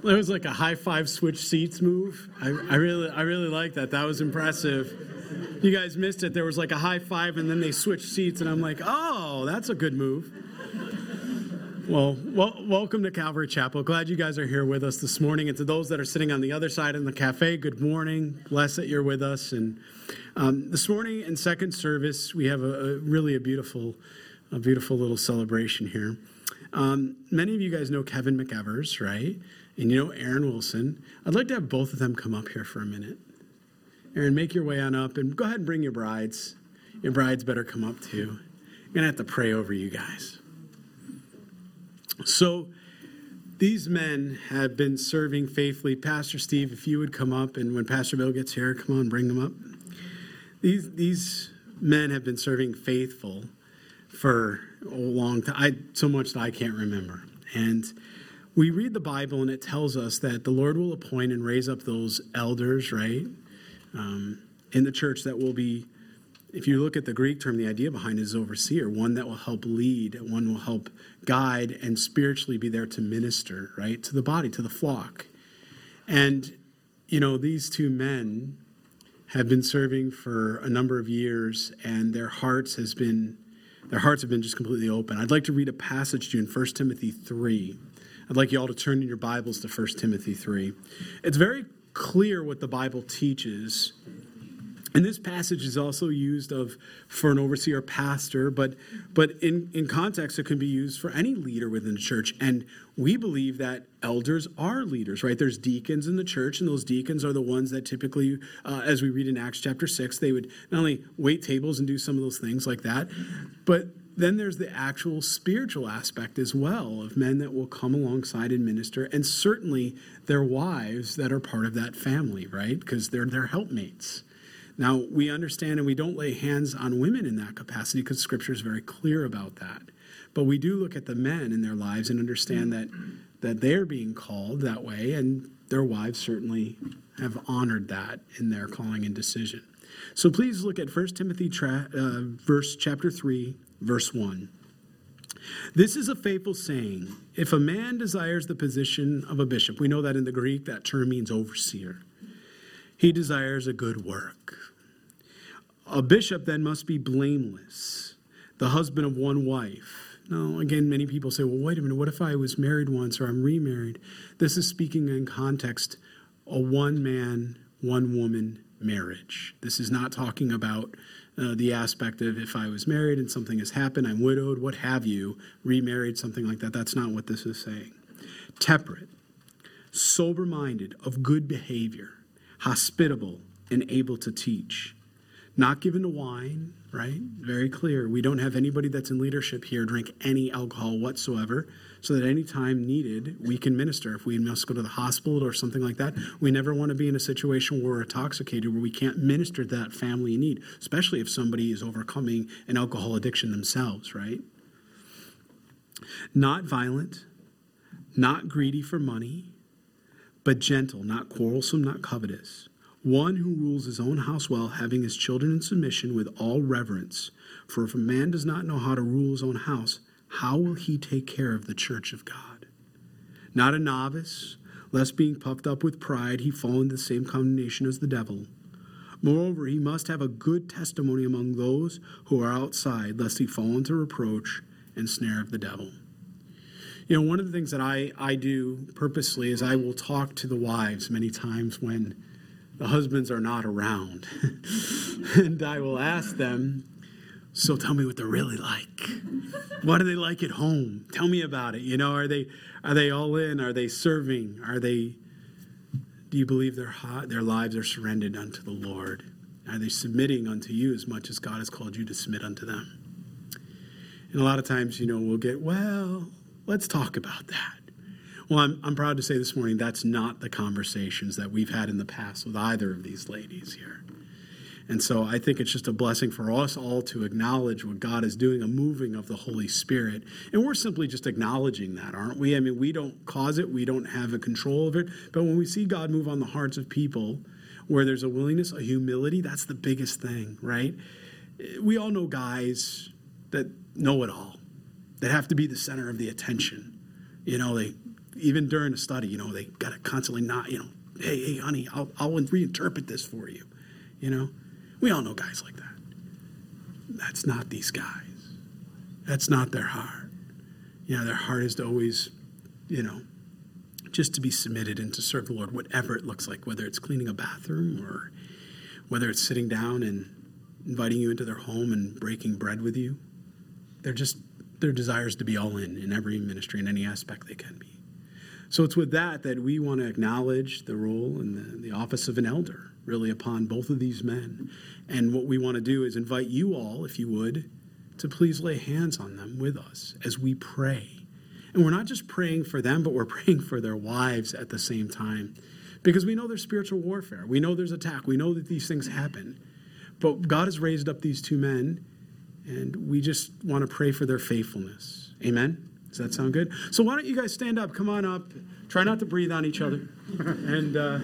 It was like a high five switch seats move. I, I really, I really like that. That was impressive. You guys missed it. There was like a high five, and then they switched seats, and I'm like, oh, that's a good move. Well, well, welcome to Calvary Chapel. Glad you guys are here with us this morning. And to those that are sitting on the other side in the cafe, good morning. Bless that you're with us. And um, this morning in second service, we have a, a, really a beautiful, a beautiful little celebration here. Um, many of you guys know Kevin McEvers, right? And you know Aaron Wilson. I'd like to have both of them come up here for a minute. Aaron, make your way on up and go ahead and bring your brides. Your brides better come up too. I'm going to have to pray over you guys. So, these men have been serving faithfully. Pastor Steve, if you would come up, and when Pastor Bill gets here, come on, bring them up. These, these men have been serving faithful for a long time, I, so much that I can't remember. And we read the Bible and it tells us that the Lord will appoint and raise up those elders, right, um, in the church that will be, if you look at the Greek term, the idea behind it is overseer, one that will help lead, one will help guide and spiritually be there to minister, right, to the body, to the flock. And, you know, these two men have been serving for a number of years and their hearts has been their hearts have been just completely open. I'd like to read a passage to you in 1 Timothy 3. I'd like you all to turn in your Bibles to 1 Timothy 3. It's very clear what the Bible teaches. And this passage is also used of for an overseer pastor, but but in, in context it can be used for any leader within the church. And we believe that elders are leaders, right? There's deacons in the church, and those deacons are the ones that typically, uh, as we read in Acts chapter six, they would not only wait tables and do some of those things like that, but then there's the actual spiritual aspect as well of men that will come alongside and minister, and certainly their wives that are part of that family, right? Because they're their helpmates. Now, we understand and we don't lay hands on women in that capacity because scripture is very clear about that. But we do look at the men in their lives and understand that, that they're being called that way, and their wives certainly have honored that in their calling and decision. So please look at 1 Timothy tra- uh, verse chapter 3 verse 1. This is a faithful saying. If a man desires the position of a bishop, we know that in the Greek that term means overseer. He desires a good work. A bishop then must be blameless, the husband of one wife. Now, again, many people say, well, wait a minute, what if I was married once or I'm remarried? This is speaking in context a one man, one woman marriage. This is not talking about uh, the aspect of if I was married and something has happened, I'm widowed, what have you, remarried, something like that. That's not what this is saying. Temperate, sober minded, of good behavior, hospitable, and able to teach. Not given to wine, right? Very clear. We don't have anybody that's in leadership here drink any alcohol whatsoever so that any time needed, we can minister. If we must go to the hospital or something like that, we never want to be in a situation where we're intoxicated, where we can't minister to that family in need, especially if somebody is overcoming an alcohol addiction themselves, right? Not violent, not greedy for money, but gentle, not quarrelsome, not covetous. One who rules his own house well, having his children in submission with all reverence. For if a man does not know how to rule his own house, how will he take care of the church of God? Not a novice, lest being puffed up with pride he fall into the same condemnation as the devil. Moreover, he must have a good testimony among those who are outside, lest he fall into reproach and snare of the devil. You know, one of the things that I, I do purposely is I will talk to the wives many times when the husbands are not around. and I will ask them, so tell me what they're really like. What are they like at home? Tell me about it. You know, are they are they all in? Are they serving? Are they do you believe their their lives are surrendered unto the Lord? Are they submitting unto you as much as God has called you to submit unto them? And a lot of times, you know, we'll get, well, let's talk about that. Well, I'm, I'm proud to say this morning that's not the conversations that we've had in the past with either of these ladies here. And so I think it's just a blessing for us all to acknowledge what God is doing, a moving of the Holy Spirit. And we're simply just acknowledging that, aren't we? I mean, we don't cause it, we don't have a control of it. But when we see God move on the hearts of people where there's a willingness, a humility, that's the biggest thing, right? We all know guys that know it all, that have to be the center of the attention. You know, they even during a study, you know, they got to constantly not, you know, hey, hey, honey, I'll, I'll reinterpret this for you. You know, we all know guys like that. That's not these guys. That's not their heart. You know, their heart is to always, you know, just to be submitted and to serve the Lord, whatever it looks like, whether it's cleaning a bathroom or whether it's sitting down and inviting you into their home and breaking bread with you. They're just, their desires to be all in in every ministry in any aspect they can be. So it's with that that we want to acknowledge the role and the, the office of an elder, really, upon both of these men. And what we want to do is invite you all, if you would, to please lay hands on them with us as we pray. And we're not just praying for them, but we're praying for their wives at the same time. Because we know there's spiritual warfare. We know there's attack. We know that these things happen. But God has raised up these two men, and we just want to pray for their faithfulness. Amen? Does that sound good? So why don't you guys stand up? Come on up. Try not to breathe on each other. and uh,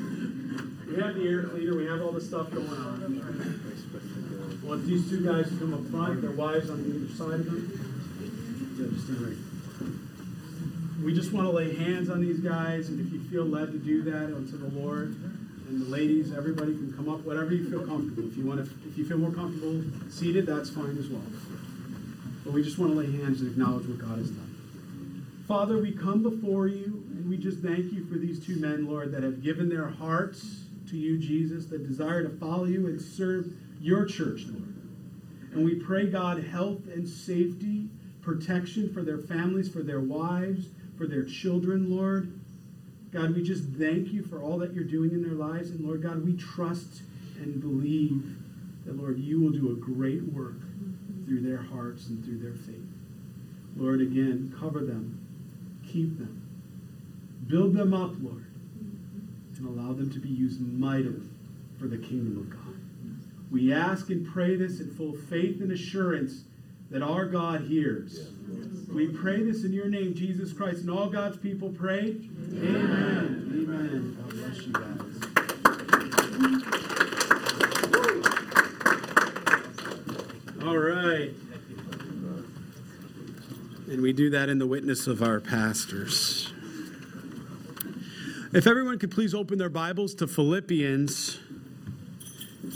we have the air cleaner. We have all this stuff going on. Well, these two guys to come up front, their wives on the other side of them. Yeah, just stand right. We just want to lay hands on these guys, and if you feel led to do that unto the Lord, and the ladies, everybody can come up, whatever you feel comfortable. If you want to, if you feel more comfortable seated, that's fine as well. But we just want to lay hands and acknowledge what God has done. Father, we come before you and we just thank you for these two men, Lord, that have given their hearts to you, Jesus, that desire to follow you and serve your church, Lord. And we pray, God, health and safety, protection for their families, for their wives, for their children, Lord. God, we just thank you for all that you're doing in their lives. And Lord God, we trust and believe that, Lord, you will do a great work through their hearts and through their faith. Lord, again, cover them keep them. Build them up, Lord, and allow them to be used mightily for the kingdom of God. We ask and pray this in full faith and assurance that our God hears. We pray this in your name, Jesus Christ, and all God's people pray. Amen. Amen. God bless you guys. All right. And we do that in the witness of our pastors. If everyone could please open their Bibles to Philippians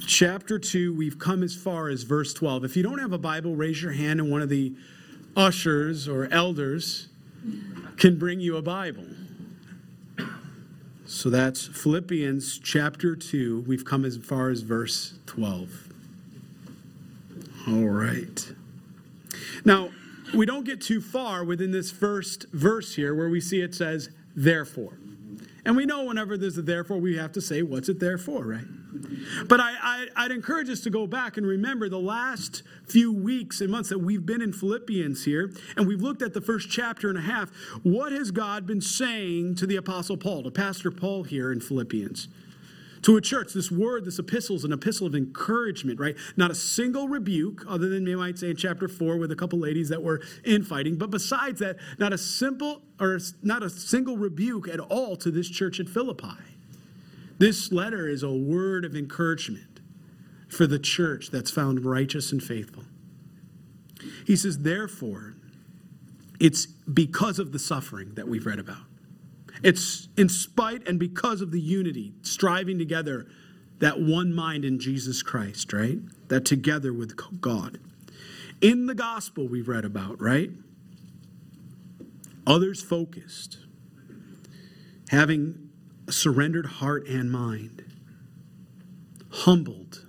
chapter 2, we've come as far as verse 12. If you don't have a Bible, raise your hand and one of the ushers or elders can bring you a Bible. So that's Philippians chapter 2. We've come as far as verse 12. All right. Now, we don't get too far within this first verse here where we see it says, therefore. And we know whenever there's a therefore, we have to say, what's it there for, right? But I, I, would encourage us to go back and remember the last few weeks and months that we've been in Philippians here, and we've looked at the first chapter and a half. What has God been saying to the Apostle Paul, to Pastor Paul here in Philippians? To a church. This word, this epistle is an epistle of encouragement, right? Not a single rebuke, other than you might say in chapter four with a couple ladies that were infighting. But besides that, not a simple or not a single rebuke at all to this church at Philippi. This letter is a word of encouragement for the church that's found righteous and faithful. He says, therefore, it's because of the suffering that we've read about it's in spite and because of the unity, striving together, that one mind in Jesus Christ, right? That together with God. In the gospel we've read about, right? Others focused, having a surrendered heart and mind, humbled,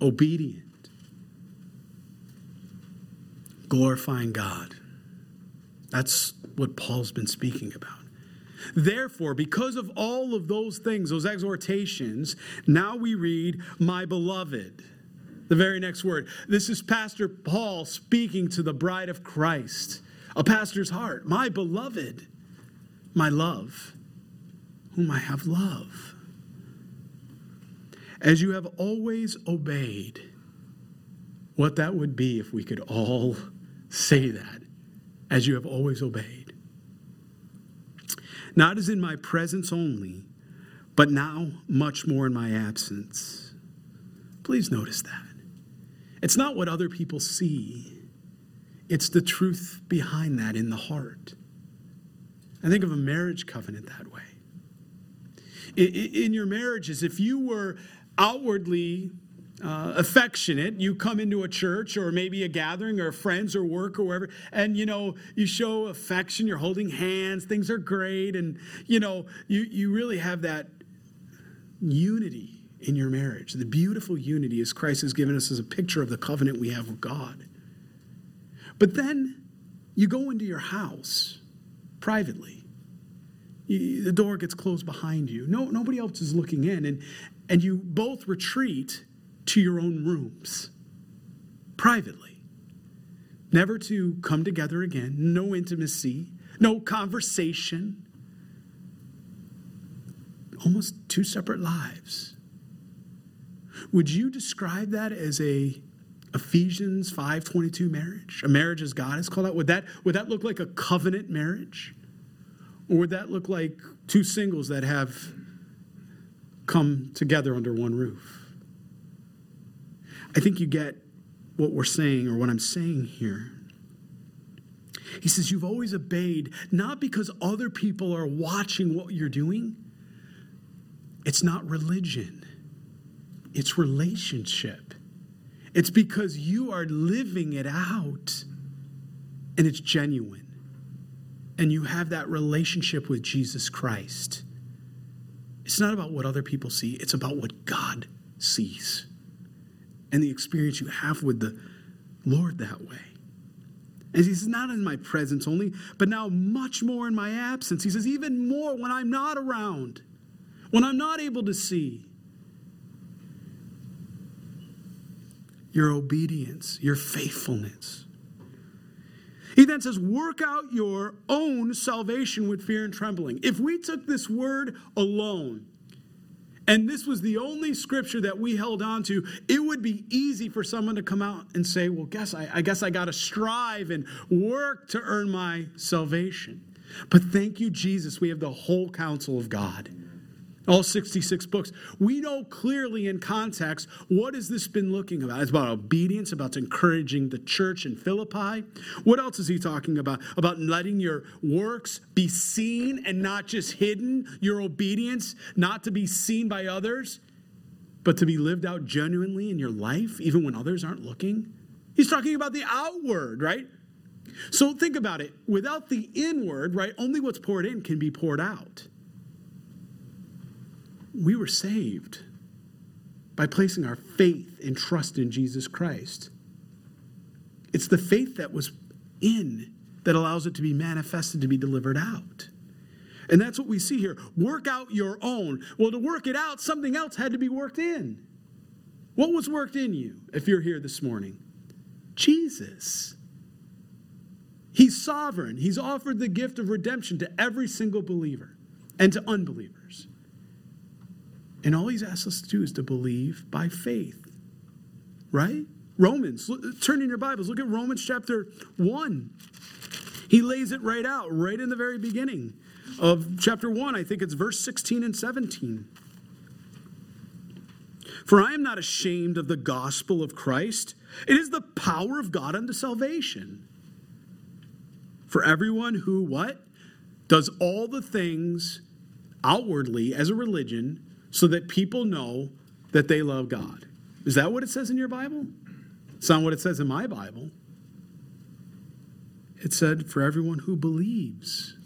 obedient, glorifying God. That's what Paul's been speaking about. Therefore, because of all of those things, those exhortations, now we read, My beloved. The very next word. This is Pastor Paul speaking to the bride of Christ, a pastor's heart. My beloved, my love, whom I have love. As you have always obeyed, what that would be if we could all say that, as you have always obeyed not as in my presence only, but now much more in my absence. Please notice that. It's not what other people see, it's the truth behind that in the heart. I think of a marriage covenant that way. In your marriages, if you were outwardly uh, affectionate, you come into a church or maybe a gathering or friends or work or wherever, and you know, you show affection, you're holding hands, things are great, and you know, you, you really have that unity in your marriage. The beautiful unity as Christ has given us as a picture of the covenant we have with God. But then you go into your house privately. You, the door gets closed behind you. No, nobody else is looking in, and, and you both retreat to your own rooms privately. Never to come together again, no intimacy, no conversation. Almost two separate lives. Would you describe that as a Ephesians 5:22 marriage? A marriage as God has called out? Would that, would that look like a covenant marriage? Or would that look like two singles that have come together under one roof? I think you get what we're saying or what I'm saying here. He says, You've always obeyed, not because other people are watching what you're doing. It's not religion, it's relationship. It's because you are living it out and it's genuine. And you have that relationship with Jesus Christ. It's not about what other people see, it's about what God sees and the experience you have with the Lord that way. And he says, not in my presence only, but now much more in my absence. He says, even more when I'm not around, when I'm not able to see. Your obedience, your faithfulness. He then says, work out your own salvation with fear and trembling. If we took this word alone, and this was the only scripture that we held on to, it would be easy for someone to come out and say, Well, guess I, I guess I got to strive and work to earn my salvation. But thank you, Jesus, we have the whole counsel of God all 66 books. We know clearly in context what has this been looking about? It's about obedience, about encouraging the church in Philippi. What else is he talking about? About letting your works be seen and not just hidden, your obedience not to be seen by others, but to be lived out genuinely in your life, even when others aren't looking. He's talking about the outward, right? So think about it. Without the inward, right, only what's poured in can be poured out we were saved by placing our faith and trust in Jesus Christ. It's the faith that was in that allows it to be manifested, to be delivered out. And that's what we see here. Work out your own. Well, to work it out, something else had to be worked in. What was worked in you if you're here this morning? Jesus. He's sovereign. He's offered the gift of redemption to every single believer and to unbelievers. And all he's asked us to do is to believe by faith. Right? Romans, turn in your Bibles, look at Romans chapter 1. He lays it right out, right in the very beginning of chapter 1. I think it's verse 16 and 17. For I am not ashamed of the gospel of Christ. It is the power of God unto salvation. For everyone who what? Does all the things outwardly as a religion so that people know that they love God. Is that what it says in your Bible? It's not what it says in my Bible. It said, for everyone who believes.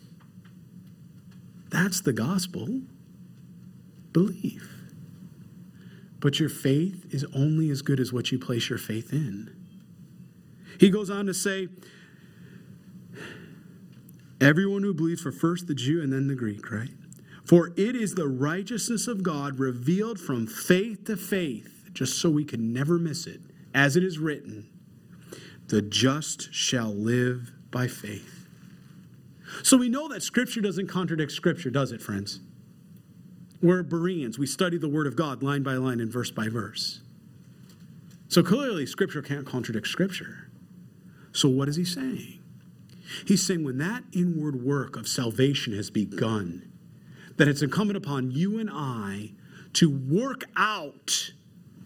That's the gospel. Believe. But your faith is only as good as what you place your faith in. He goes on to say, everyone who believes, for first the Jew and then the Greek, right? For it is the righteousness of God revealed from faith to faith, just so we can never miss it. As it is written, the just shall live by faith. So we know that Scripture doesn't contradict Scripture, does it, friends? We're Bereans. We study the Word of God line by line and verse by verse. So clearly, Scripture can't contradict Scripture. So what is he saying? He's saying when that inward work of salvation has begun, that it's incumbent upon you and I to work out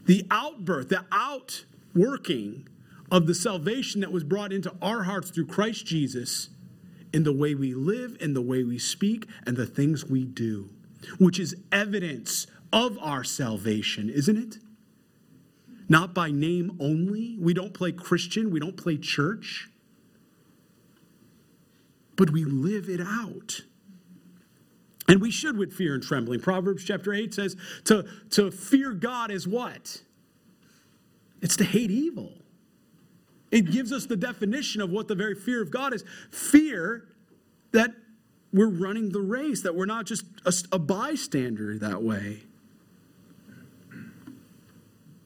the outbirth, the outworking of the salvation that was brought into our hearts through Christ Jesus in the way we live, in the way we speak, and the things we do, which is evidence of our salvation, isn't it? Not by name only. We don't play Christian, we don't play church, but we live it out. And we should with fear and trembling. Proverbs chapter 8 says to, to fear God is what? It's to hate evil. It gives us the definition of what the very fear of God is fear that we're running the race, that we're not just a, a bystander that way.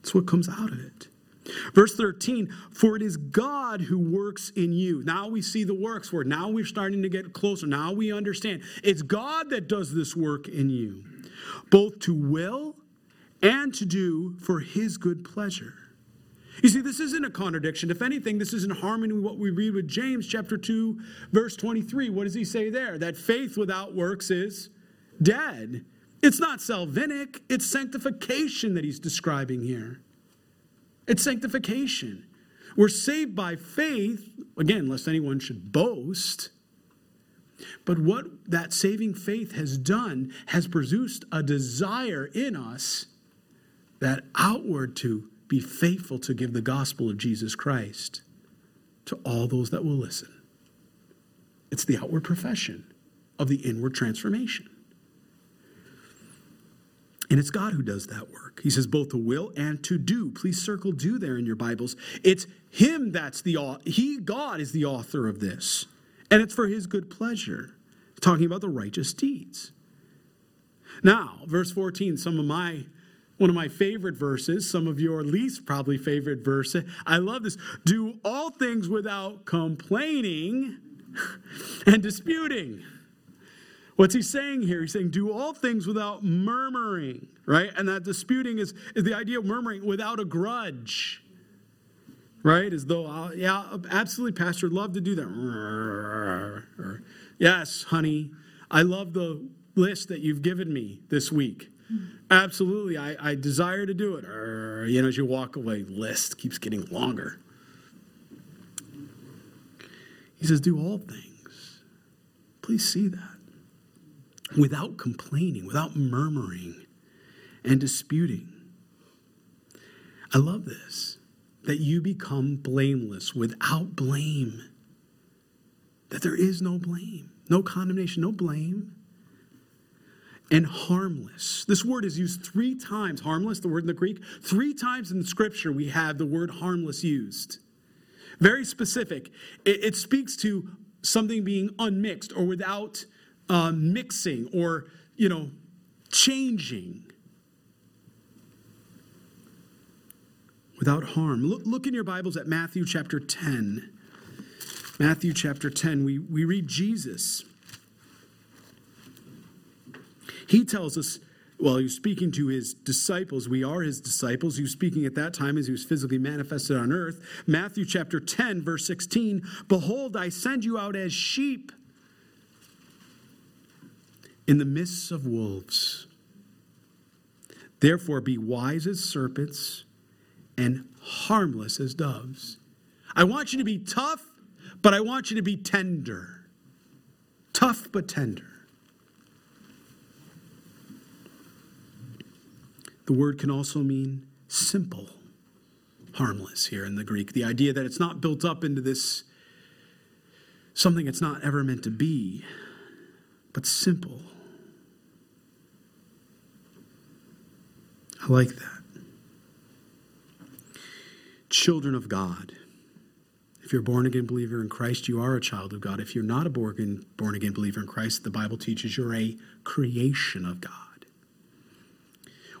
That's what comes out of it. Verse 13, for it is God who works in you. Now we see the works word. Now we're starting to get closer. Now we understand. It's God that does this work in you, both to will and to do for his good pleasure. You see, this isn't a contradiction. If anything, this is in harmony with what we read with James chapter 2, verse 23. What does he say there? That faith without works is dead. It's not salvific, it's sanctification that he's describing here. It's sanctification. We're saved by faith, again, lest anyone should boast. But what that saving faith has done has produced a desire in us that outward to be faithful to give the gospel of Jesus Christ to all those that will listen. It's the outward profession of the inward transformation. And it's God who does that work. He says both to will and to do. Please circle do there in your Bibles. It's him that's the he God is the author of this. And it's for his good pleasure. Talking about the righteous deeds. Now, verse 14, some of my one of my favorite verses, some of your least probably favorite verse. I love this. Do all things without complaining and disputing. What's he saying here? He's saying, do all things without murmuring, right? And that disputing is, is the idea of murmuring without a grudge, right? As though, I'll, uh, yeah, absolutely, Pastor, love to do that. Yes, honey, I love the list that you've given me this week. Absolutely, I, I desire to do it. You know, as you walk away, list keeps getting longer. He says, Do all things. Please see that. Without complaining, without murmuring and disputing. I love this that you become blameless without blame. That there is no blame, no condemnation, no blame and harmless. This word is used three times, harmless, the word in the Greek. Three times in Scripture we have the word harmless used. Very specific. It, it speaks to something being unmixed or without uh, mixing or, you know, changing. Without harm. Look, look in your Bibles at Matthew chapter 10. Matthew chapter 10, we, we read Jesus he tells us, well, he was speaking to his disciples. We are his disciples. He was speaking at that time as he was physically manifested on earth. Matthew chapter 10, verse 16 Behold, I send you out as sheep in the midst of wolves. Therefore, be wise as serpents and harmless as doves. I want you to be tough, but I want you to be tender. Tough, but tender. The word can also mean simple, harmless here in the Greek. The idea that it's not built up into this something it's not ever meant to be, but simple. I like that. Children of God. If you're a born again believer in Christ, you are a child of God. If you're not a born again believer in Christ, the Bible teaches you're a creation of God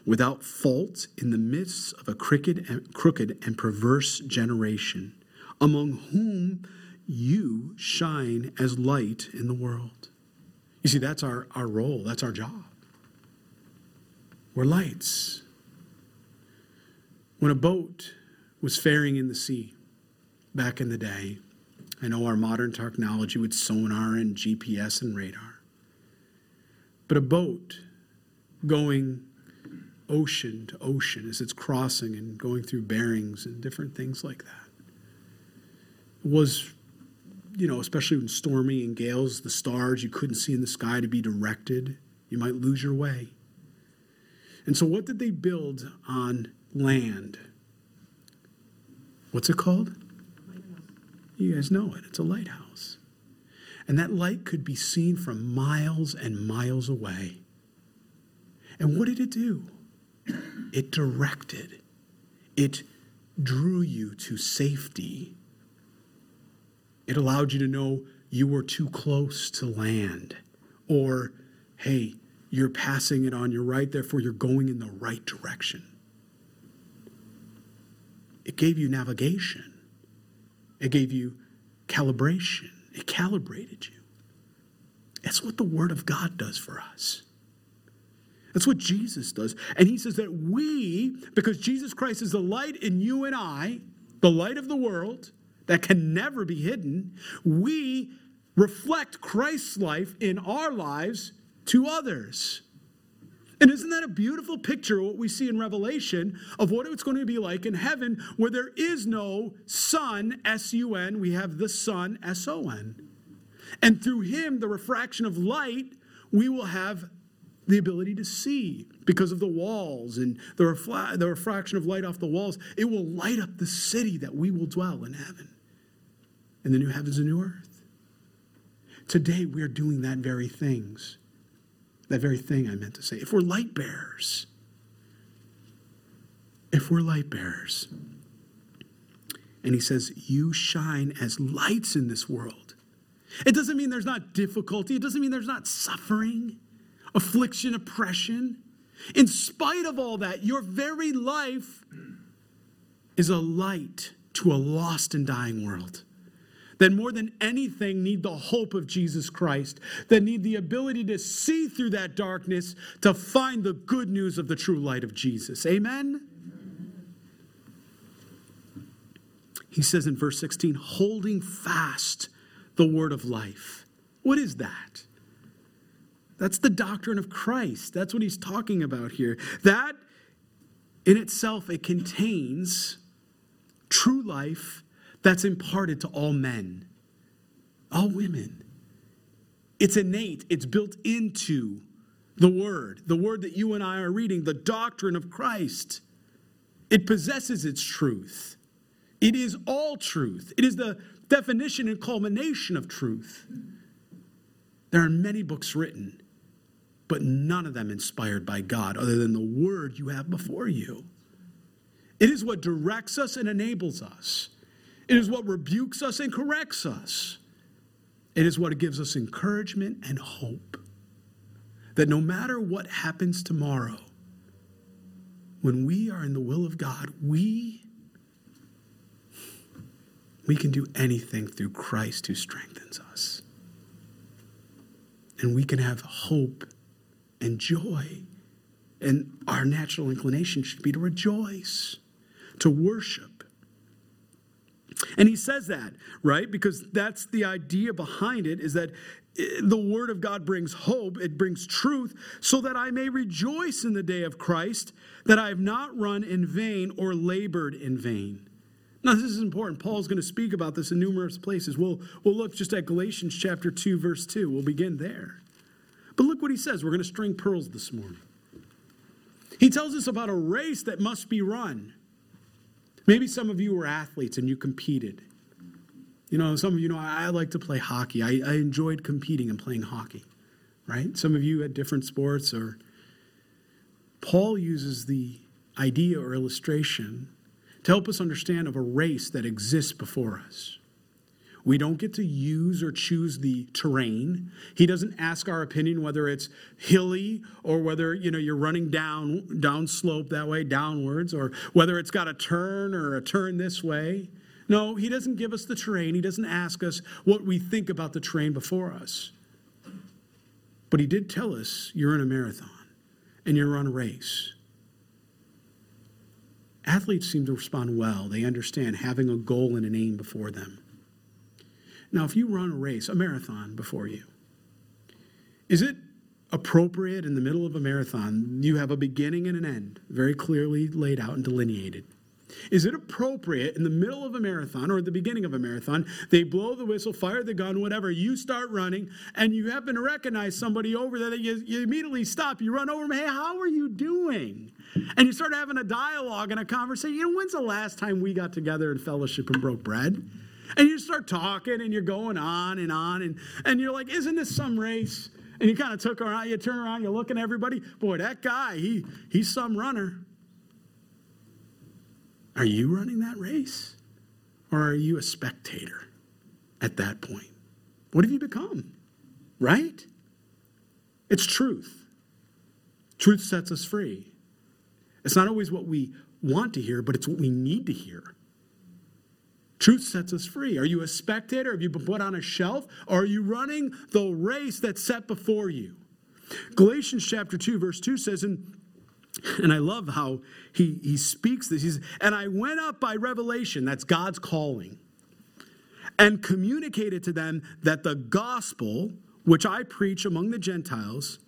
without fault in the midst of a crooked and, crooked and perverse generation, among whom you shine as light in the world. You see, that's our, our role, that's our job. We're lights. When a boat was faring in the sea back in the day, I know our modern technology with sonar and GPS and radar, but a boat going ocean to ocean as it's crossing and going through bearings and different things like that. was, you know, especially when stormy and gales, the stars you couldn't see in the sky to be directed. You might lose your way. And so, what did they build on land? What's it called? You guys know it. It's a lighthouse. And that light could be seen from miles and miles away. And what did it do? It directed, it drew you to safety. It allowed you to know you were too close to land. Or, hey, you're passing it on your right, therefore you're going in the right direction. It gave you navigation, it gave you calibration, it calibrated you. That's what the Word of God does for us. That's what Jesus does. And he says that we, because Jesus Christ is the light in you and I, the light of the world that can never be hidden, we reflect Christ's life in our lives to others. And isn't that a beautiful picture of what we see in Revelation of what it's going to be like in heaven where there is no sun, S U N, we have the sun, S O N. And through him, the refraction of light, we will have the ability to see because of the walls and the, refla- the refraction of light off the walls. It will light up the city that we will dwell in heaven, in the new heavens and new earth. Today, we are doing that very things. That very thing I meant to say. If we're light bearers, if we're light bearers, and he says, You shine as lights in this world. It doesn't mean there's not difficulty, it doesn't mean there's not suffering affliction, oppression. In spite of all that, your very life is a light to a lost and dying world that more than anything need the hope of Jesus Christ, that need the ability to see through that darkness to find the good news of the true light of Jesus. Amen? He says in verse 16, holding fast the word of life. What is that? That's the doctrine of Christ. That's what he's talking about here. That in itself, it contains true life that's imparted to all men, all women. It's innate, it's built into the word, the word that you and I are reading, the doctrine of Christ. It possesses its truth. It is all truth. It is the definition and culmination of truth. There are many books written but none of them inspired by God other than the word you have before you. It is what directs us and enables us. It is what rebukes us and corrects us. It is what gives us encouragement and hope that no matter what happens tomorrow, when we are in the will of God, we we can do anything through Christ who strengthens us. And we can have hope and joy. And our natural inclination should be to rejoice, to worship. And he says that, right? Because that's the idea behind it is that eh, the word of God brings hope, it brings truth, so that I may rejoice in the day of Christ, that I have not run in vain or labored in vain. Now, this is important. Paul's going to speak about this in numerous places. We'll, we'll look just at Galatians chapter 2, verse 2. We'll begin there. But look what he says. We're going to string pearls this morning. He tells us about a race that must be run. Maybe some of you were athletes and you competed. You know, some of you know I, I like to play hockey. I, I enjoyed competing and playing hockey, right? Some of you had different sports or. Paul uses the idea or illustration to help us understand of a race that exists before us. We don't get to use or choose the terrain. He doesn't ask our opinion whether it's hilly or whether, you know, you're running down down slope that way downwards or whether it's got a turn or a turn this way. No, he doesn't give us the terrain. He doesn't ask us what we think about the terrain before us. But he did tell us you're in a marathon and you're on a race. Athletes seem to respond well. They understand having a goal and an aim before them. Now, if you run a race, a marathon before you, is it appropriate in the middle of a marathon? You have a beginning and an end, very clearly laid out and delineated. Is it appropriate in the middle of a marathon or at the beginning of a marathon, they blow the whistle, fire the gun, whatever, you start running, and you happen to recognize somebody over there that you, you immediately stop, you run over them, hey, how are you doing? And you start having a dialogue and a conversation. You know, when's the last time we got together in fellowship and broke bread? And you start talking and you're going on and on, and, and you're like, isn't this some race? And you kind of took around, you turn around, you're looking at everybody. Boy, that guy, he, he's some runner. Are you running that race? Or are you a spectator at that point? What have you become? Right? It's truth. Truth sets us free. It's not always what we want to hear, but it's what we need to hear. Truth sets us free. Are you a spectator? Have you been put on a shelf? Are you running the race that's set before you? Galatians chapter 2, verse 2 says, and, and I love how he, he speaks this. He says, And I went up by revelation, that's God's calling, and communicated to them that the gospel, which I preach among the Gentiles,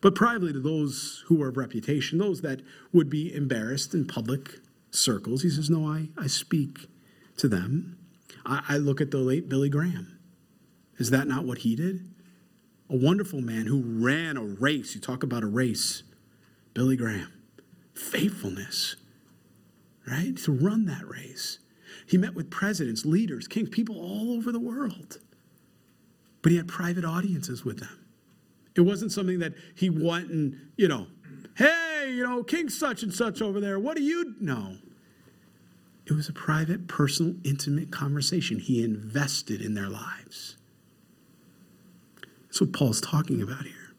but privately to those who are of reputation, those that would be embarrassed in public circles. He says, No, I, I speak to them. I, I look at the late Billy Graham. Is that not what he did? A wonderful man who ran a race. You talk about a race. Billy Graham. Faithfulness, right? To run that race. He met with presidents, leaders, kings, people all over the world. But he had private audiences with them. It wasn't something that he went and, you know, hey, you know, King such and such over there, what do you know? It was a private, personal, intimate conversation. He invested in their lives. That's what Paul's talking about here.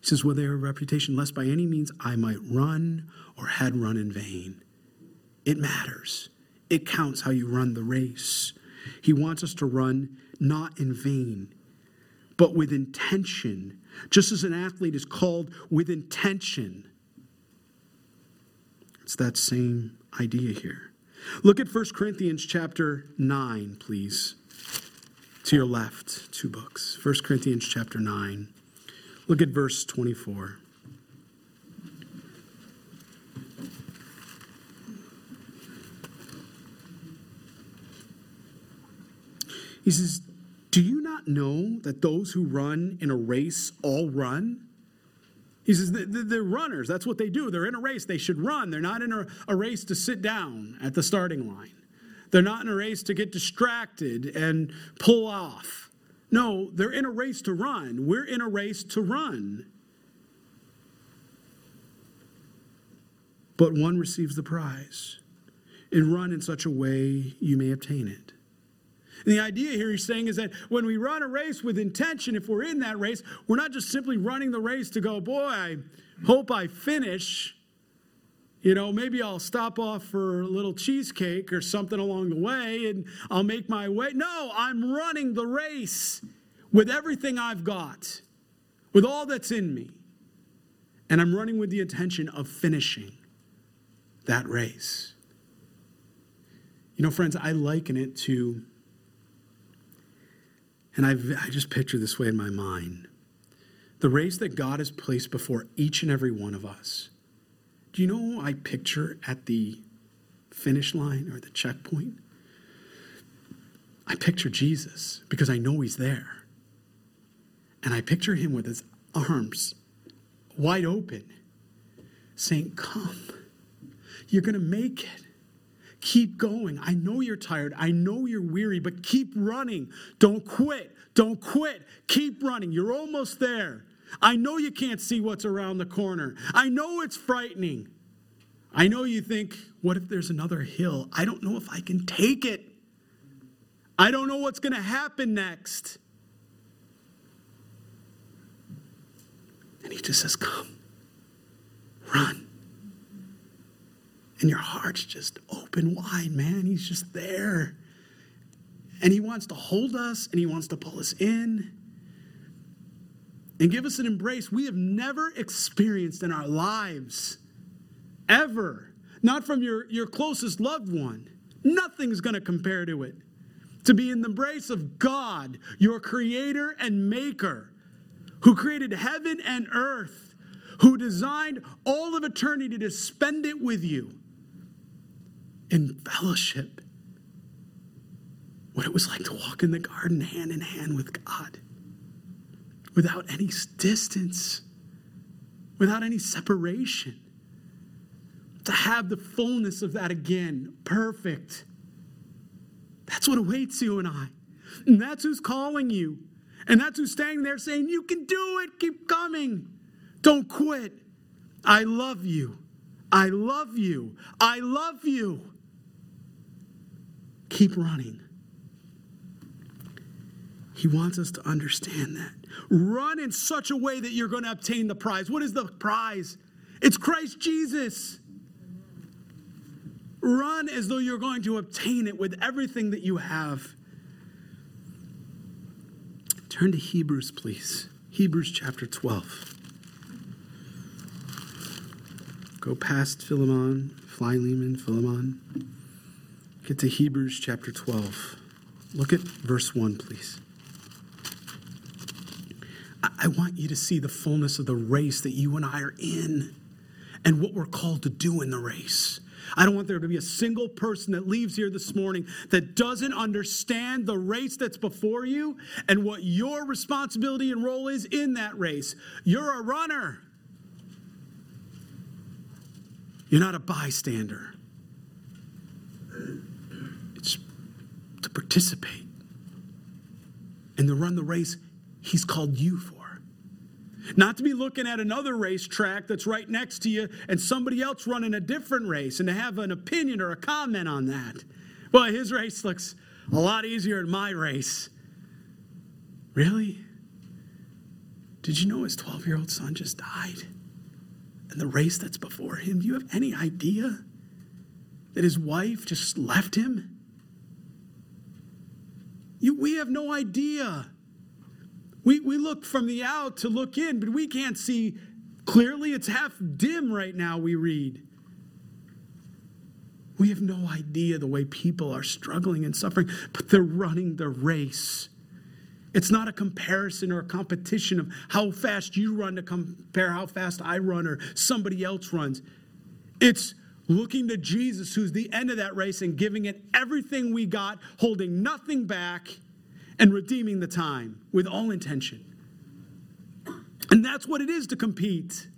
He says, Well, they a reputation, lest by any means I might run or had run in vain. It matters. It counts how you run the race. He wants us to run not in vain but with intention. Just as an athlete is called with intention. It's that same idea here. Look at 1 Corinthians chapter 9, please. To your left, two books. 1 Corinthians chapter 9. Look at verse 24. He says, do you not know that those who run in a race all run? He says they're runners. That's what they do. They're in a race. They should run. They're not in a, race to sit down at the starting line. They're not in a race to get distracted and pull off. No, they're in a race to run. We're in a race to run. But one receives the prize. And run in such a way you may obtain it. And the idea here he's saying is that when we run a race with intention, if we're in that race, we're not just simply running the race to go, boy, I hope I finish. You know, maybe I'll stop off for a little cheesecake or something along the way and I'll make my way. No, I'm running the race with everything I've got, with all that's in me. And I'm running with the intention of finishing that race. You know, friends, I liken it to and I've, I just picture this way in my mind the race that God has placed before each and every one of us. Do you know I picture at the finish line or the checkpoint? I picture Jesus because I know he's there. And I picture him with his arms wide open, saying, Come, you're going to make it. Keep going. I know you're tired. I know you're weary, but keep running. Don't quit. Don't quit. Keep running. You're almost there. I know you can't see what's around the corner. I know it's frightening. I know you think, what if there's another hill? I don't know if I can take it. I don't know what's going to happen next. And he just says, Come, run and your heart's just open wide, man. He's just there. And He wants to hold us and He wants to pull us in and give us an embrace we have never experienced in our lives, ever. Not from your, your closest loved one. Nothing's going to compare to it. To be in the embrace of God, your creator and maker, who created heaven and earth, who designed all of eternity to spend it with you in fellowship what it was like to walk in the garden hand in hand with God without any distance, without any separation. To have the fullness of that again, perfect. That's what awaits you and I. And that's who's calling you. And that's who's standing there saying, You can do it, keep coming. Don't quit. I love you. I love you. I love you. Keep running. He wants us to understand that. Run in such a way that you're going to obtain the prize. What is the prize? It's Christ Jesus. Run as though you're going to obtain it with everything that you have. Turn to Hebrews, please. Hebrews chapter 12. Go past Philemon, Philemon, Philemon. Get to Hebrews chapter 12. Look at verse 1, please. I want you to see the fullness of the race that you and I are in and what we're called to do in the race. I don't want there to be a single person that leaves here this morning that doesn't understand the race that's before you and what your responsibility and role is in that race. You're a runner, you're not a bystander. To participate and to run the race He's called you for. Not to be looking at another racetrack that's right next to you and somebody else running a different race and to have an opinion or a comment on that. Well, his race looks a lot easier than my race. Really? Did you know his 12 year old son just died? And the race that's before him, do you have any idea that his wife just left him? You, we have no idea. We, we look from the out to look in, but we can't see clearly. It's half dim right now, we read. We have no idea the way people are struggling and suffering, but they're running the race. It's not a comparison or a competition of how fast you run to compare how fast I run or somebody else runs. It's looking to Jesus, who's the end of that race, and giving it everything we got, holding nothing back and redeeming the time with all intention. And that's what it is to compete.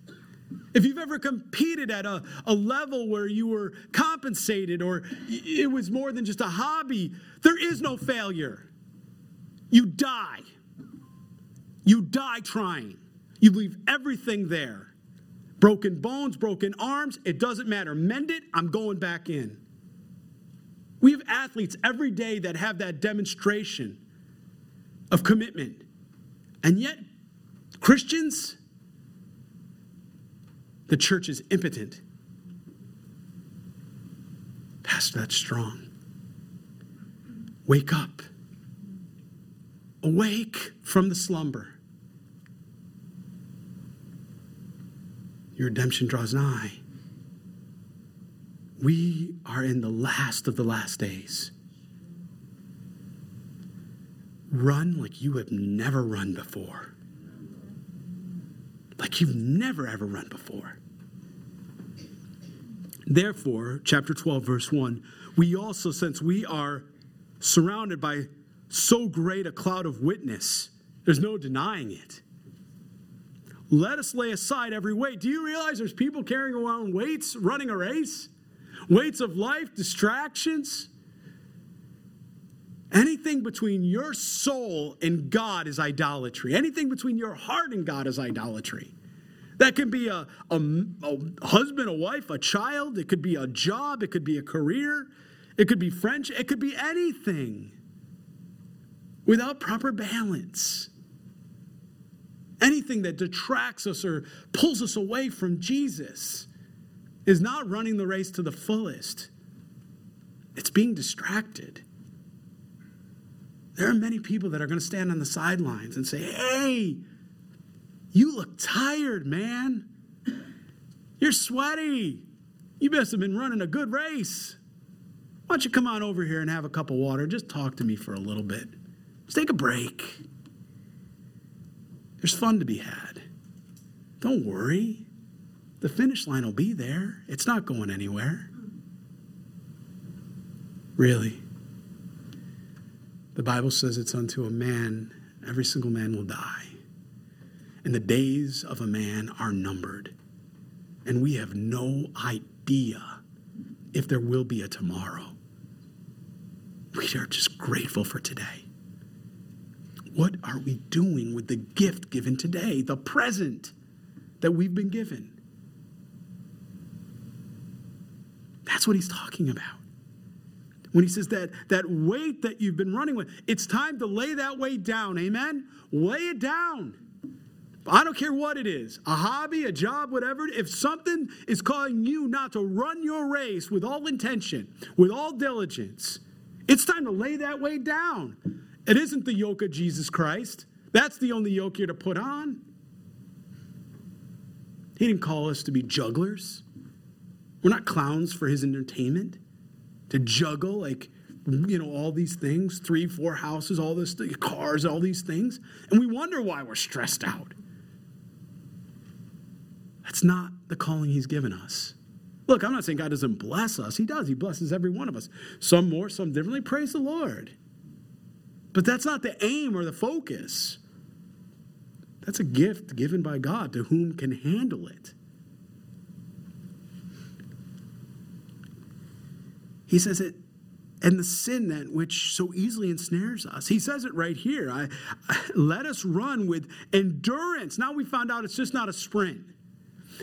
If you've ever competed at a, a level where you were compensated or it was more than just a hobby, there is no failure. You die. You die trying. You leave everything there. Broken bones, broken arms, it doesn't matter. Mend it, I'm going back in. We have athletes every day that have that demonstration of commitment. And yet, Christians, the church is impotent. Pastor, that's strong. Wake up. Awake from the slumber. Your redemption draws nigh. We are in the last of the last days. Run like you have never run before. Like you've never ever run before. Therefore, chapter 12, verse 1, we also, since we are surrounded by so great a cloud of witness, there's no denying it. Let us lay aside every weight. Do you realize there's people carrying around weights running a race? Weights of life, distractions, Anything between your soul and God is idolatry. Anything between your heart and God is idolatry. That can be a, a, a, husband, a wife, a child. It could be a job. It could be a career. It could be friendship. It could be anything without proper balance. Anything that detracts us or pulls us away from Jesus is not running the race to the fullest, it's being distracted. There are many people that are going to stand on the sidelines and say, Hey, you look tired, man. You're sweaty. You must have been running a good race. Why don't you come on over here and have a cup of water? Just talk to me for a little bit. Just take a break. There's fun to be had. Don't worry. The finish line will be there, it's not going anywhere. Really? The Bible says it's unto a man, every single man will die. And the days of a man are numbered. And we have no idea if there will be a tomorrow. We are just grateful for today. What are we doing with the gift given today, the present that we've been given? That's what he's talking about. When he says that, that weight that you've been running with, it's time to lay that weight down. Amen? Lay it down. I don't care what it is a hobby, a job, whatever. If something is calling you not to run your race with all intention, with all diligence, it's time to lay that weight down. It isn't the yoke of Jesus Christ. That's the only yoke you're to put on. He didn't call us to be jugglers. We're not clowns for his entertainment, to juggle like, you know, all these things three, four houses, all this, cars, all these things. And we wonder why we're stressed out. That's not the calling he's given us. Look, I'm not saying God doesn't bless us. He does. He blesses every one of us. Some more, some differently. Praise the Lord. But that's not the aim or the focus. That's a gift given by God to whom can handle it. He says it, and the sin then which so easily ensnares us. He says it right here. I, I, let us run with endurance. Now we found out it's just not a sprint.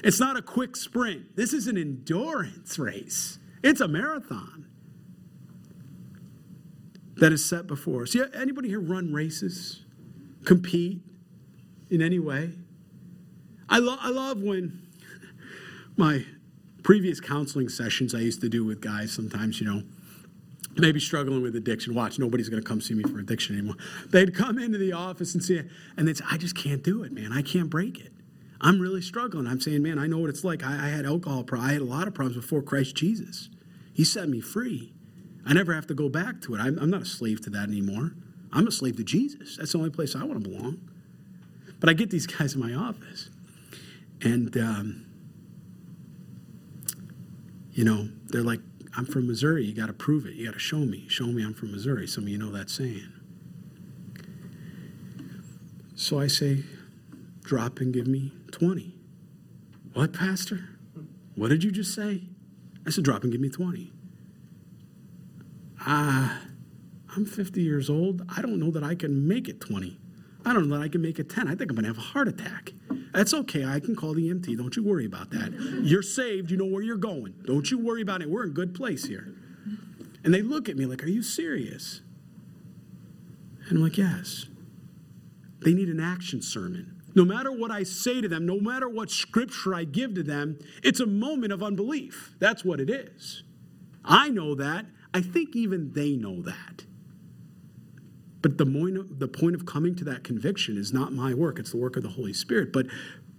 It's not a quick sprint. This is an endurance race. It's a marathon that is set before us. Yeah, anybody here run races? Compete in any way? I, lo- I love when my previous counseling sessions I used to do with guys sometimes, you know, maybe struggling with addiction. Watch, nobody's going to come see me for addiction anymore. They'd come into the office and see it, and they'd say, I just can't do it, man. I can't break it. I'm really struggling. I'm saying, man, I know what it's like. I, I had alcohol problems. I had a lot of problems before Christ Jesus. He set me free. I never have to go back to it. I'm, I'm not a slave to that anymore. I'm a slave to Jesus. That's the only place I want to belong. But I get these guys in my office, and um, you know, they're like, "I'm from Missouri. You got to prove it. You got to show me. Show me I'm from Missouri." Some of you know that saying. So I say, "Drop and give me 20." What, Pastor? What did you just say? I said, "Drop and give me 20." Uh, I'm 50 years old. I don't know that I can make it 20. I don't know that I can make it 10. I think I'm going to have a heart attack. That's okay. I can call the EMT. Don't you worry about that. You're saved. You know where you're going. Don't you worry about it. We're in good place here. And they look at me like, Are you serious? And I'm like, Yes. They need an action sermon. No matter what I say to them, no matter what scripture I give to them, it's a moment of unbelief. That's what it is. I know that. I think even they know that. But the point, of, the point of coming to that conviction is not my work, it's the work of the Holy Spirit. But,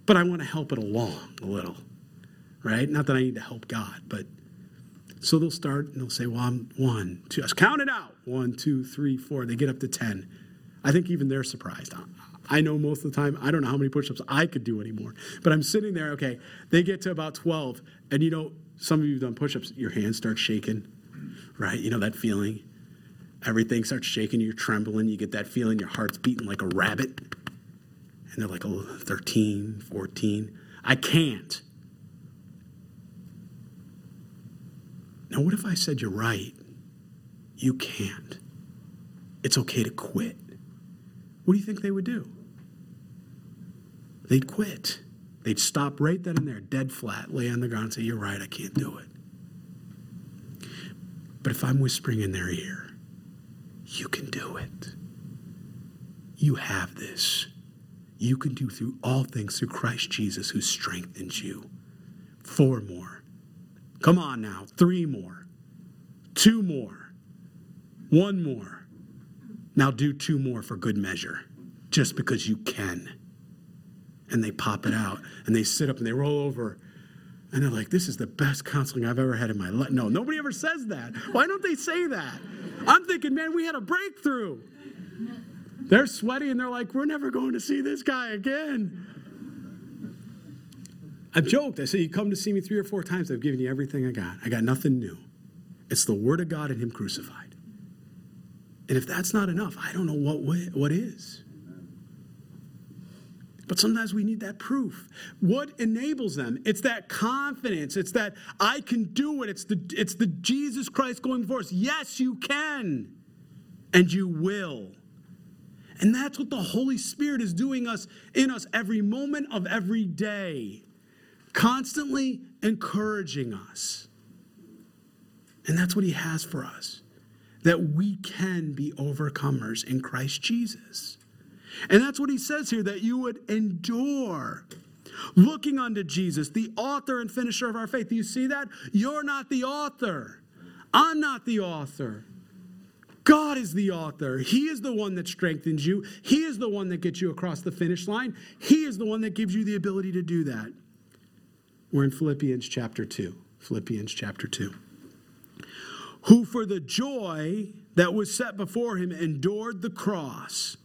but I want to help it along a little, right? Not that I need to help God, but so they'll start and they'll say, Well, I'm one, two, let's count it out. One, two, three, four. They get up to 10. I think even they're surprised. I know most of the time, I don't know how many push ups I could do anymore. But I'm sitting there, okay, they get to about 12. And you know, some of you have done push ups, your hands start shaking, right? You know that feeling? everything starts shaking, you're trembling, you get that feeling, your heart's beating like a rabbit. And they're like, oh, 13, 14. I can't. Now, what if I said, you're right? You can't. It's okay to quit. What do you think they would do? They'd quit. They'd stop right then and there, dead flat, lay on the ground and say, You're right, I can't do it. But if I'm whispering in their ear, you can do it. You have this. You can do through all things through Christ Jesus who strengthens you. Four more. Come on now. Three more. Two more. One more. Now do two more for good measure, just because you can. And they pop it out and they sit up and they roll over and they're like, this is the best counseling I've ever had in my life. No, nobody ever says that. Why don't they say that? I'm thinking, man, we had a breakthrough. They're sweaty and they're like, we're never going to see this guy again. I've joked. I say, you come to see me three or four times, I've given you everything I got. I got nothing new. It's the Word of God and Him crucified. And if that's not enough, I don't know what, what is. But sometimes we need that proof. What enables them? It's that confidence. It's that I can do it. It's the, it's the Jesus Christ going for us. Yes, you can. And you will. And that's what the Holy Spirit is doing us in us every moment of every day, constantly encouraging us. And that's what He has for us that we can be overcomers in Christ Jesus. And that's what He says here that you would endure. Looking unto Jesus, the author and finisher of our faith. Do you see that? You're not the author. I'm not the author. God is the author. He is the one that strengthens you. He is the one that gets you across the finish line. He is the one that gives you the ability to do that. We're in Philippians chapter 2. Philippians chapter 2. Who for the joy that was set before him endured the cross,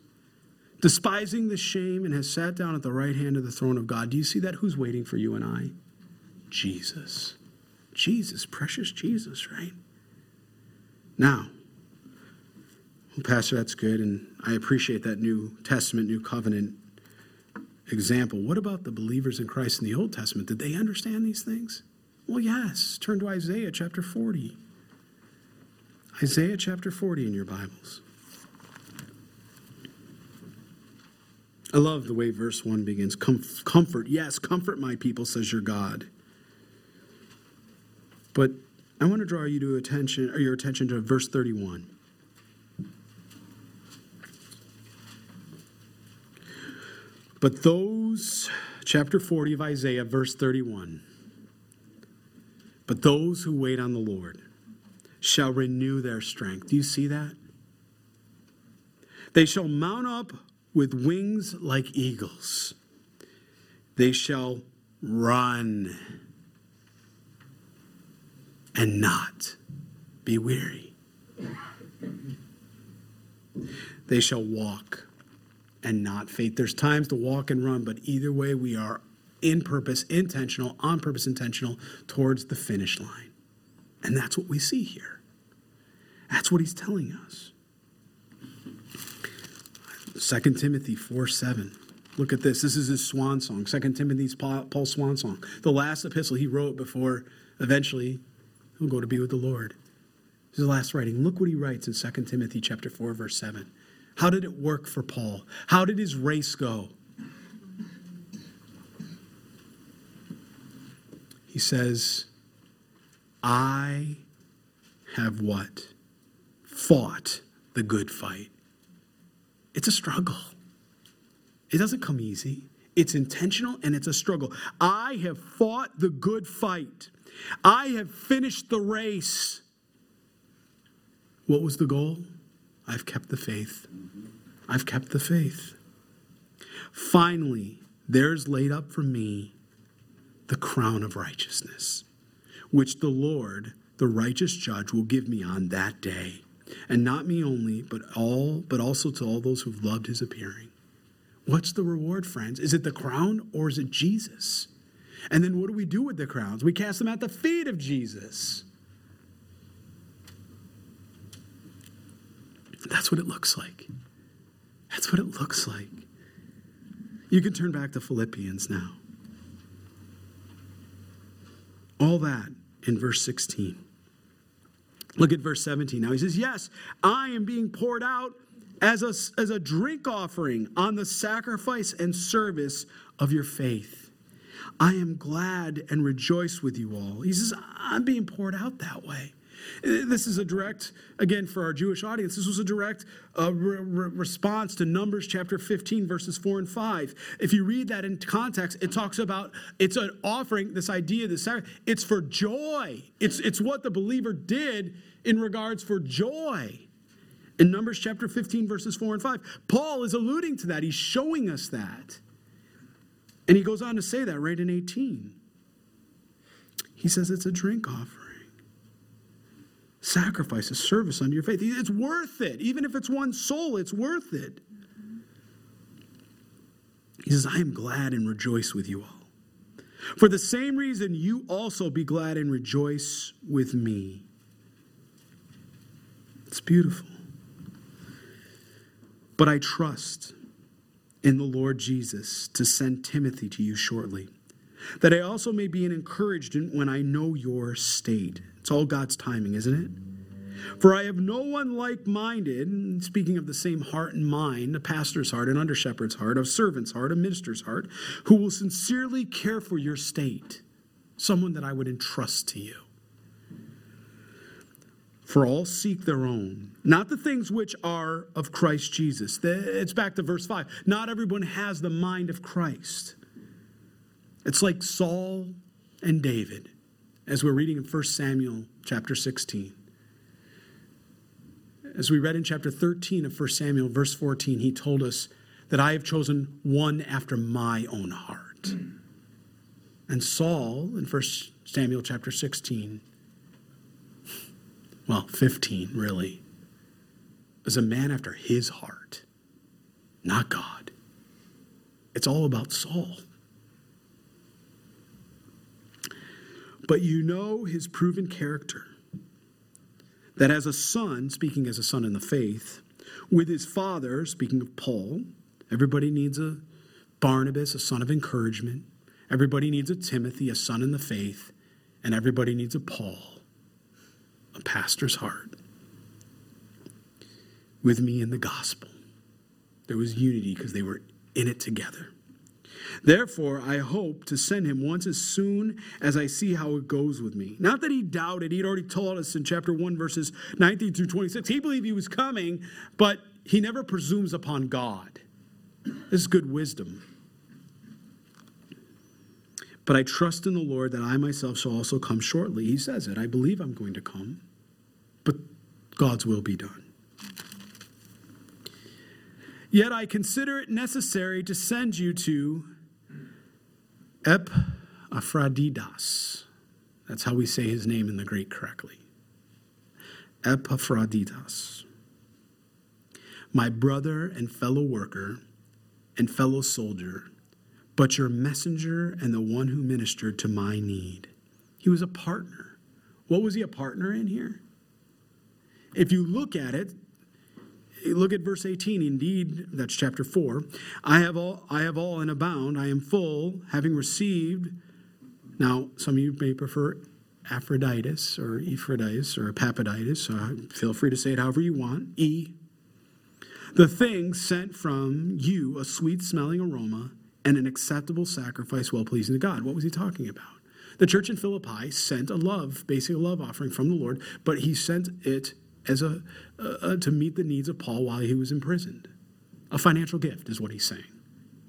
despising the shame, and has sat down at the right hand of the throne of God. Do you see that? Who's waiting for you and I? Jesus. Jesus, precious Jesus, right? Now, well, Pastor, that's good, and I appreciate that New Testament, New Covenant example. What about the believers in Christ in the Old Testament? Did they understand these things? Well, yes. Turn to Isaiah chapter 40. Isaiah chapter 40 in your Bibles. I love the way verse 1 begins. comfort, yes, comfort my people, says your God. But I want to draw you to attention or your attention to verse 31. But those, chapter 40 of Isaiah, verse 31. But those who wait on the Lord shall renew their strength. Do you see that? They shall mount up with wings like eagles. They shall run and not be weary. They shall walk and not faint. There's times to walk and run, but either way, we are in purpose, intentional, on purpose, intentional towards the finish line. And that's what we see here. That's what he's telling us. 2 Timothy 4 7. Look at this. This is his swan song. 2 Timothy's Paul's swan song. The last epistle he wrote before eventually he'll go to be with the Lord. This is the last writing. Look what he writes in 2 Timothy chapter 4, verse 7. How did it work for Paul? How did his race go? He says, I have what? Fought the good fight. It's a struggle. It doesn't come easy. It's intentional and it's a struggle. I have fought the good fight. I have finished the race. What was the goal? I've kept the faith. I've kept the faith. Finally, there's laid up for me the crown of righteousness, which the Lord, the righteous judge, will give me on that day. And not me only, but all, but also to all those who've loved his appearing. What's the reward, friends? Is it the crown or is it Jesus? And then what do we do with the crowns? We cast them at the feet of Jesus. That's what it looks like. That's what it looks like. You can turn back to Philippians now. All that in verse 16. Look at verse 17. Now he says, Yes, I am being poured out as a, as a drink offering on the sacrifice and service of your faith. I am glad and rejoice with you all. He says, I'm being poured out that way. This is a direct, again, for our Jewish audience, this was a direct uh, re- re- response to Numbers chapter 15, verses 4 and 5. If you read that in context, it talks about it's an offering, this idea, this it's for joy. It's, it's what the believer did in regards for joy. In Numbers chapter 15, verses 4 and 5, Paul is alluding to that. He's showing us that. And he goes on to say that right in 18. He says it's a drink offering sacrifice, a service unto your faith. It's worth it. Even if it's one soul, it's worth it. He says, I am glad and rejoice with you all. For the same reason, you also be glad and rejoice with me. It's beautiful. But I trust in the Lord Jesus to send Timothy to you shortly, that I also may be an encouragement when I know your state. It's all God's timing, isn't it? For I have no one like minded, speaking of the same heart and mind, a pastor's heart, an under shepherd's heart, a servant's heart, a minister's heart, who will sincerely care for your state, someone that I would entrust to you. For all seek their own, not the things which are of Christ Jesus. It's back to verse 5. Not everyone has the mind of Christ. It's like Saul and David, as we're reading in 1 Samuel chapter 16. As we read in chapter 13 of 1 Samuel, verse 14, he told us that I have chosen one after my own heart. And Saul, in 1 Samuel chapter 16, well, 15 really, is a man after his heart, not God. It's all about Saul. But you know his proven character that as a son, speaking as a son in the faith, with his father, speaking of Paul, everybody needs a Barnabas, a son of encouragement. Everybody needs a Timothy, a son in the faith. And everybody needs a Paul, a pastor's heart. With me in the gospel, there was unity because they were in it together. Therefore, I hope to send him once as soon as I see how it goes with me. Not that he doubted, he'd already told us in chapter 1, verses 19 through 26. He believed he was coming, but he never presumes upon God. This is good wisdom. But I trust in the Lord that I myself shall also come shortly. He says it. I believe I'm going to come, but God's will be done. Yet I consider it necessary to send you to Epaphroditus. That's how we say his name in the Greek correctly. Epaphroditus. My brother and fellow worker and fellow soldier, but your messenger and the one who ministered to my need. He was a partner. What was he a partner in here? If you look at it, look at verse 18 indeed that's chapter 4 i have all i have all and abound i am full having received now some of you may prefer aphroditus or ephroditus or epaphroditus so feel free to say it however you want. E. The thing sent from you a sweet smelling aroma and an acceptable sacrifice well pleasing to god. What was he talking about? The church in philippi sent a love basically a love offering from the lord but he sent it as a, uh, to meet the needs of Paul while he was imprisoned. A financial gift is what he's saying.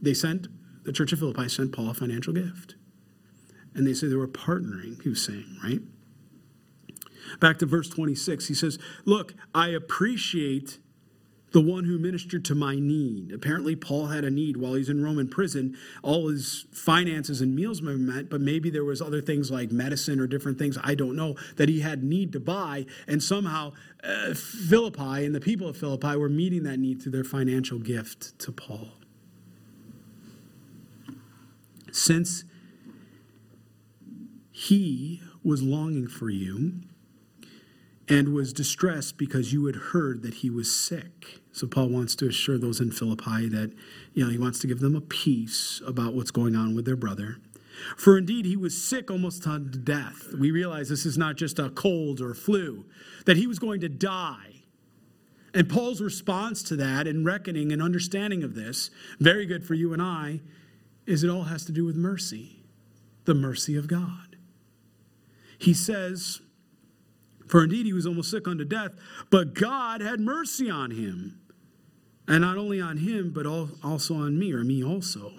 They sent, the church of Philippi sent Paul a financial gift. And they say they were partnering, he was saying, right? Back to verse 26, he says, Look, I appreciate the one who ministered to my need. Apparently, Paul had a need while he's in Roman prison. All his finances and meals were met, but maybe there was other things like medicine or different things I don't know that he had need to buy. And somehow, uh, Philippi and the people of Philippi were meeting that need through their financial gift to Paul. Since he was longing for you and was distressed because you had heard that he was sick. So Paul wants to assure those in Philippi that, you know, he wants to give them a peace about what's going on with their brother. For indeed, he was sick almost to death. We realize this is not just a cold or flu, that he was going to die. And Paul's response to that and reckoning and understanding of this, very good for you and I, is it all has to do with mercy, the mercy of God. He says, For indeed he was almost sick unto death, but God had mercy on him and not only on him, but also on me, or me also,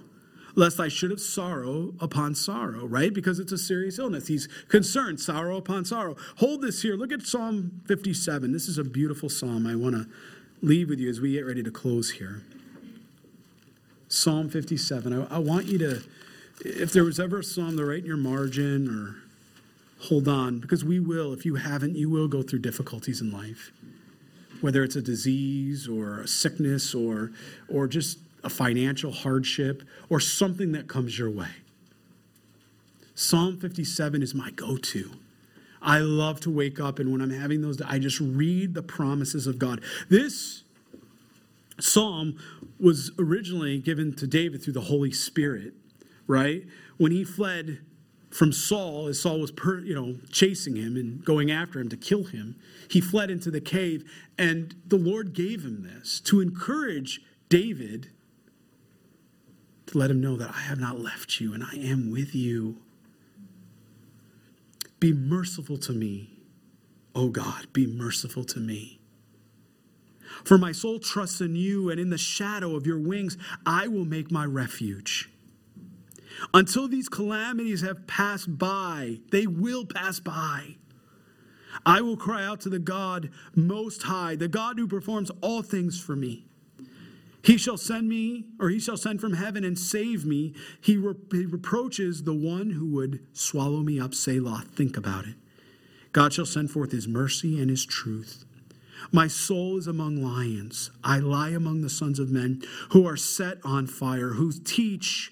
lest I should have sorrow upon sorrow, right? Because it's a serious illness. He's concerned, sorrow upon sorrow. Hold this here. Look at Psalm 57. This is a beautiful psalm I want to leave with you as we get ready to close here. Psalm 57. I, I want you to, if there was ever a psalm to write in your margin or hold on, because we will, if you haven't, you will go through difficulties in life whether it's a disease or a sickness or, or just a financial hardship or something that comes your way. Psalm 57 is my go to. I love to wake up and when I'm having those, I just read the promises of God. This psalm was originally given to David through the Holy Spirit, right? When he fled from Saul, as Saul was, per, you know, chasing him and going after him to kill him, he fled into the cave, and the Lord gave him this to encourage David to let him know that I have not left you and I am with you. Be merciful to me, O God, be merciful to me. For my soul trusts in you, and in the shadow of your wings I will make my refuge. Until these calamities have passed by, they will pass by. I will cry out to the God most high, the God who performs all things for me. He shall send me, or he shall send from heaven and save me. He, he reproaches the one who would swallow me up. Selah. Think about it. God shall send forth his mercy and his truth. My soul is among lions. I lie among the sons of men who are set on fire, whose teach,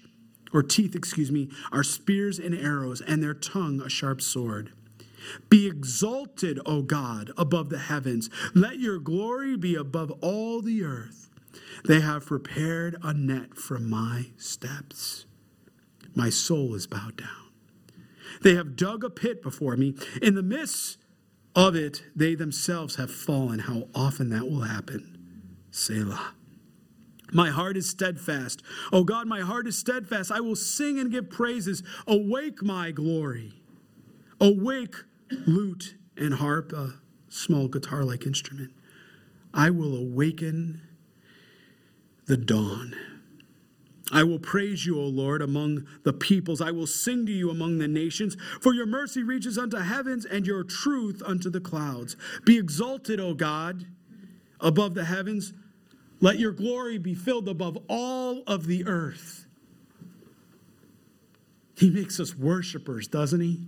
or teeth, excuse me, are spears and arrows, and their tongue a sharp sword. Be exalted, O God, above the heavens. Let your glory be above all the earth. They have prepared a net for my steps. My soul is bowed down. They have dug a pit before me. In the midst of it, they themselves have fallen. How often that will happen. Selah. My heart is steadfast. Oh God, my heart is steadfast. I will sing and give praises. Awake, my glory. Awake, lute and harp, a small guitar like instrument. I will awaken the dawn. I will praise you, O Lord, among the peoples. I will sing to you among the nations, for your mercy reaches unto heavens and your truth unto the clouds. Be exalted, O God, above the heavens. Let your glory be filled above all of the earth. He makes us worshipers, doesn't he?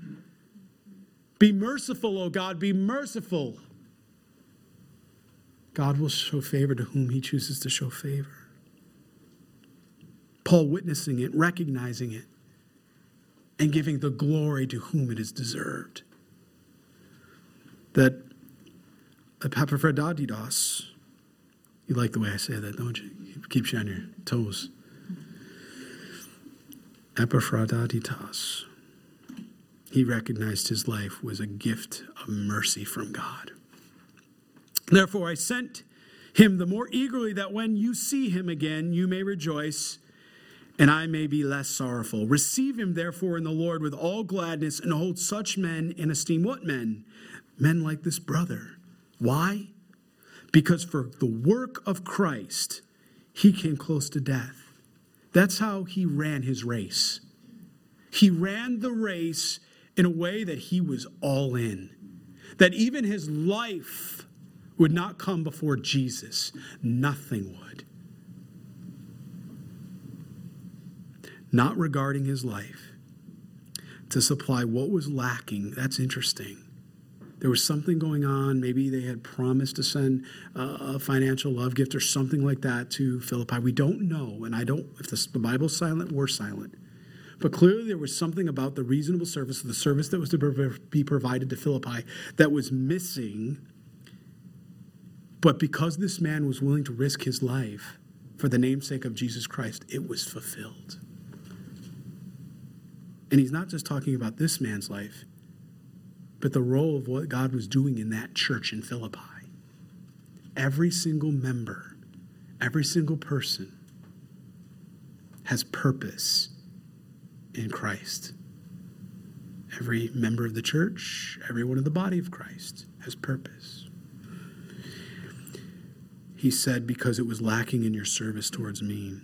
Be merciful, O God, be merciful. God will show favor to whom he chooses to show favor. Paul witnessing it, recognizing it, and giving the glory to whom it is deserved. That Epaphroditus, you like the way I say that, don't you? It keeps you on your toes. Epaphroditus, he recognized his life was a gift of mercy from God. Therefore, I sent him the more eagerly that when you see him again, you may rejoice and I may be less sorrowful. Receive him, therefore, in the Lord with all gladness, and hold such men in esteem. What men? Men like this brother. Why? Because for the work of Christ, he came close to death. That's how he ran his race. He ran the race in a way that he was all in, that even his life would not come before Jesus, nothing would. not regarding his life, to supply what was lacking. That's interesting. There was something going on. Maybe they had promised to send a financial love gift or something like that to Philippi. We don't know. And I don't, if the Bible's silent, we're silent. But clearly, there was something about the reasonable service, the service that was to be provided to Philippi, that was missing. But because this man was willing to risk his life for the namesake of Jesus Christ, it was fulfilled. And he's not just talking about this man's life, but the role of what God was doing in that church in Philippi. Every single member, every single person has purpose in Christ. Every member of the church, everyone in the body of Christ has purpose. He said, Because it was lacking in your service towards me.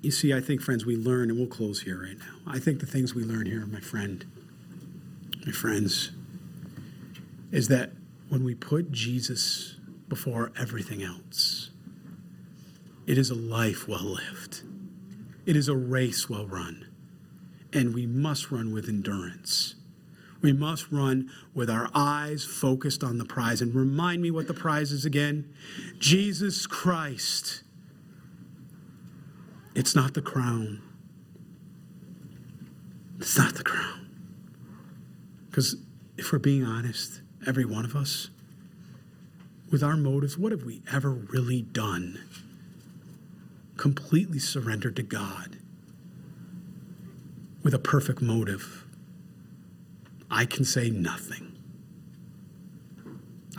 You see, I think, friends, we learn, and we'll close here right now. I think the things we learn here, my friend, my friends, is that when we put Jesus before everything else, it is a life well lived, it is a race well run, and we must run with endurance. We must run with our eyes focused on the prize. And remind me what the prize is again Jesus Christ it's not the crown. It's not the crown. Because if we're being honest, every one of us, with our motives, what have we ever really done? Completely surrendered to God with a perfect motive. I can say nothing.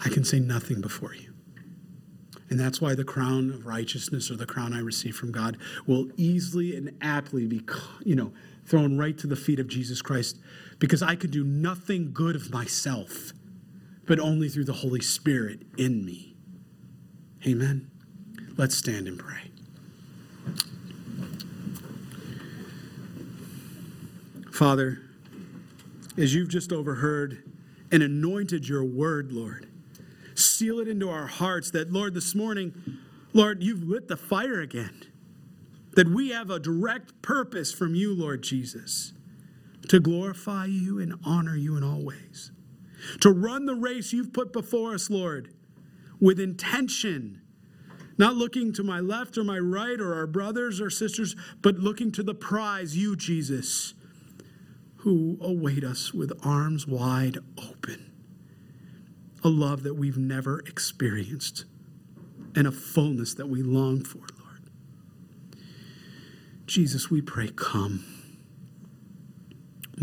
I can say nothing before you. And that's why the crown of righteousness or the crown I receive from God will easily and aptly be, you know, thrown right to the feet of Jesus Christ because I could do nothing good of myself, but only through the Holy Spirit in me. Amen. Let's stand and pray. Father, as you've just overheard and anointed your word, Lord, seal it into our hearts that, Lord, this morning, Lord, you've lit the fire again. That we have a direct purpose from you, Lord Jesus, to glorify you and honor you in all ways. To run the race you've put before us, Lord, with intention, not looking to my left or my right or our brothers or sisters, but looking to the prize, you, Jesus, who await us with arms wide open. A love that we've never experienced and a fullness that we long for, Lord. Jesus, we pray, come.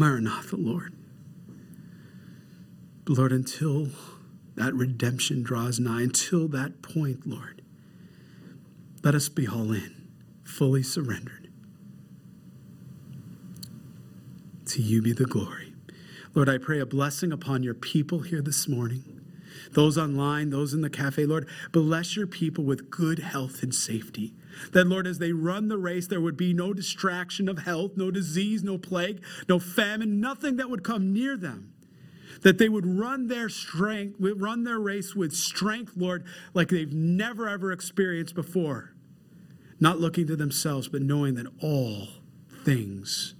Maranatha, Lord. Lord, until that redemption draws nigh, until that point, Lord, let us be all in, fully surrendered. To you be the glory. Lord, I pray a blessing upon your people here this morning, those online, those in the cafe. Lord, bless your people with good health and safety. That, Lord, as they run the race, there would be no distraction of health, no disease, no plague, no famine, nothing that would come near them. That they would run their strength, run their race with strength, Lord, like they've never ever experienced before. Not looking to themselves, but knowing that all things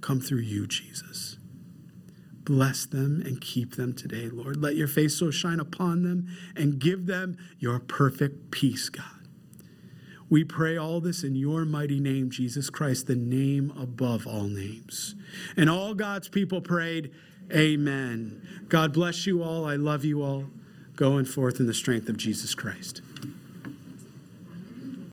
come through you, Jesus. Bless them and keep them today, Lord. Let your face so shine upon them and give them your perfect peace, God. We pray all this in your mighty name, Jesus Christ, the name above all names. And all God's people prayed, Amen. God bless you all. I love you all. Going forth in the strength of Jesus Christ.